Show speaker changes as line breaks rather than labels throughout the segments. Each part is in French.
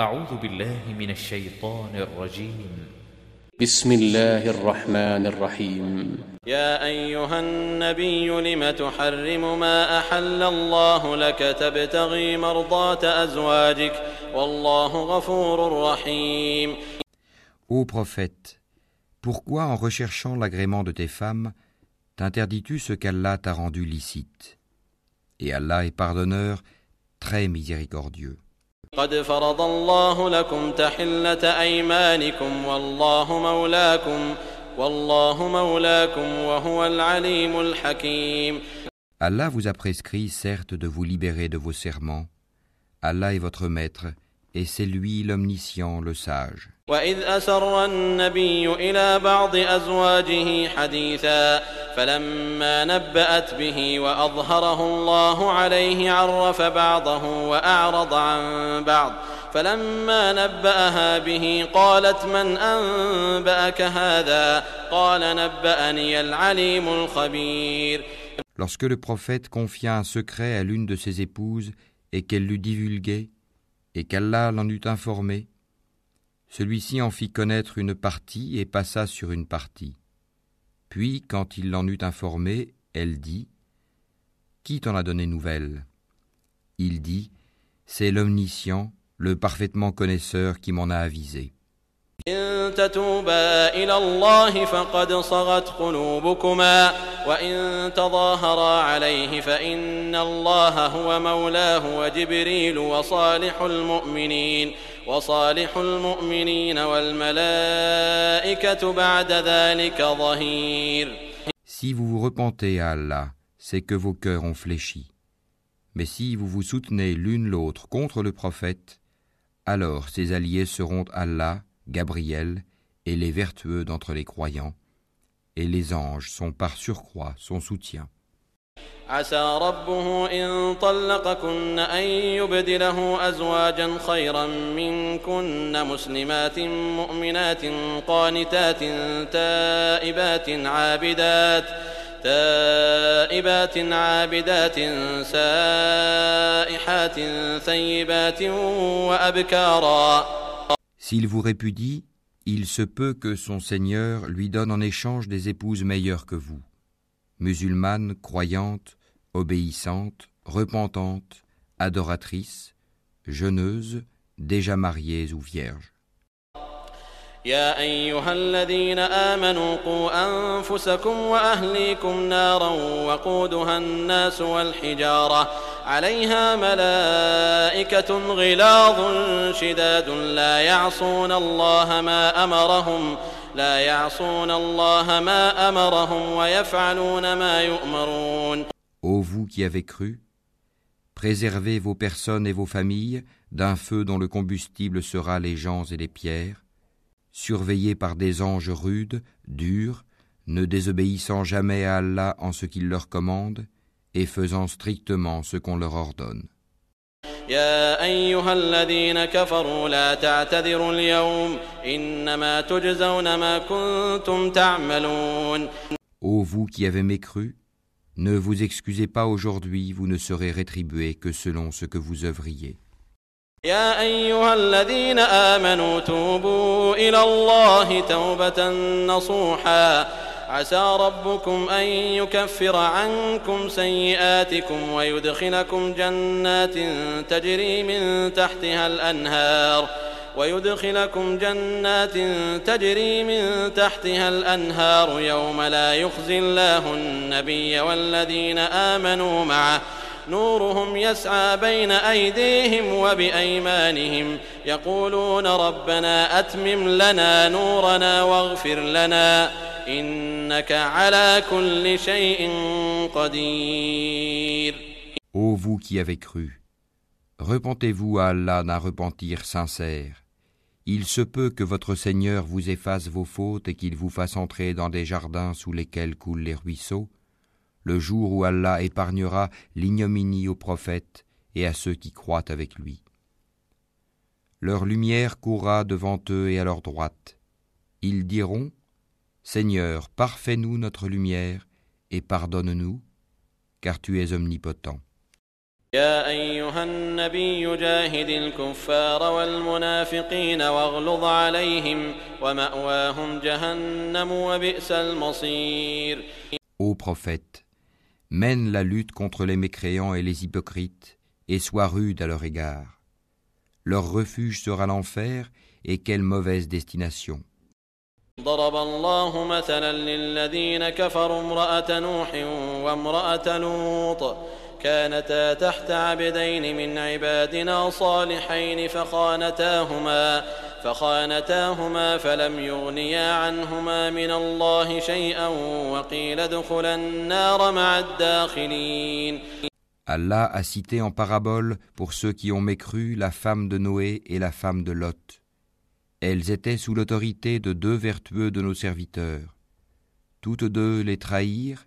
أعوذ بالله من الشيطان الرجيم
بسم الله الرحمن الرحيم يا أيها النبي لم تحرم ما أحل الله لك تبتغي مرضات أزواجك والله غفور رحيم
Ô prophète, pourquoi en recherchant l'agrément de tes femmes, t'interdis-tu ce qu'Allah t'a rendu licite Et Allah est pardonneur, très miséricordieux. قد فرض الله لكم تحلة أيمانكم والله مولاكم والله مولاكم وهو العليم الحكيم Allah vous a prescrit certes de vous libérer de vos serments. Allah est votre maître et c'est lui l'omniscient, le sage. وإذ أسر النبي إلى بعض أزواجه حديثا فلما نبأت به وأظهره الله عليه عرف بعضه وأعرض عن بعض فلما نبأها به قالت من أنبأك هذا قال نبأني العليم الخبير Lorsque le prophète confia un secret à l'une de ses épouses et qu'elle l'eut divulgué et qu'Allah l'en eut informé, celui-ci en fit connaître une partie et passa sur une partie. Puis, quand il l'en eut informé, elle dit Qui t'en a donné nouvelle Il dit C'est l'omniscient, le parfaitement connaisseur qui m'en a avisé. Si vous vous repentez à Allah, c'est que vos cœurs ont fléchi. Mais si vous vous soutenez l'une l'autre contre le prophète, alors ses alliés seront Allah, Gabriel et les vertueux d'entre les croyants, et les anges sont par surcroît son soutien. عسى ربه إن طلقكن أن يبدله أزواجا خيرا منكن مسلمات مؤمنات قانتات تائبات عابدات تائبات عابدات سائحات ثيبات وأبكارا S'il vous répudie, il se peut que son Seigneur lui donne en échange des épouses meilleures que vous, musulmanes, croyantes, obéissantes, repentantes, adoratrices, jeûneuses, déjà mariées ou vierges. يا أيها الذين آمنوا قوا أنفسكم وأهليكم نارا وقودها الناس والحجارة عليها ملائكة غلاظ
شداد لا يعصون الله ما أمرهم لا يعصون الله ما أمرهم ويفعلون ما
يؤمرون Ô vous qui avez cru, préservez vos personnes et vos familles d'un feu dont le combustible sera les gens et les pierres, surveillés par des anges rudes, durs, ne désobéissant jamais à Allah en ce qu'il leur commande, et faisant strictement ce qu'on leur ordonne. Ô vous qui avez mécru, ne vous excusez pas aujourd'hui, vous ne serez rétribué que selon ce que vous œuvriez.
ويدخلكم جنات تجري من تحتها الأنهار يوم لا يخزي الله النبي والذين آمنوا معه نورهم يسعى بين أيديهم وبأيمانهم يقولون ربنا أتمم لنا نورنا واغفر لنا إنك على كل شيء
قدير Ô vous qui avez cru, repentez-vous à Allah d'un repentir sincère. Il se peut que votre Seigneur vous efface vos fautes et qu'il vous fasse entrer dans des jardins sous lesquels coulent les ruisseaux, le jour où Allah épargnera l'ignominie aux prophètes et à ceux qui croient avec lui. Leur lumière courra devant eux et à leur droite. Ils diront Seigneur, parfais-nous notre lumière et pardonne-nous, car tu es omnipotent. يا أيها النبي
جاهد الكفار والمنافقين واغلظ عليهم ومأواهم جهنم
وبئس المصير Ô prophète, mène la lutte contre les mécréants et les hypocrites et sois rude à leur égard. Leur refuge sera l'enfer et quelle mauvaise destination. ضرب الله مثلا للذين كفروا امرأة نوح وامرأة لوط Allah a cité en parabole pour ceux qui ont mécru la femme de Noé et la femme de Lot. Elles étaient sous l'autorité de deux vertueux de nos serviteurs. Toutes deux les trahirent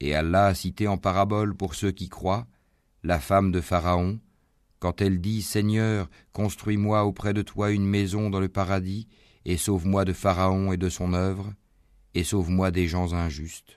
Et Allah a cité en parabole pour ceux qui croient la femme de Pharaon, quand elle dit Seigneur, construis-moi auprès de toi une maison dans le paradis, et sauve-moi de Pharaon et de son œuvre, et sauve-moi des gens injustes.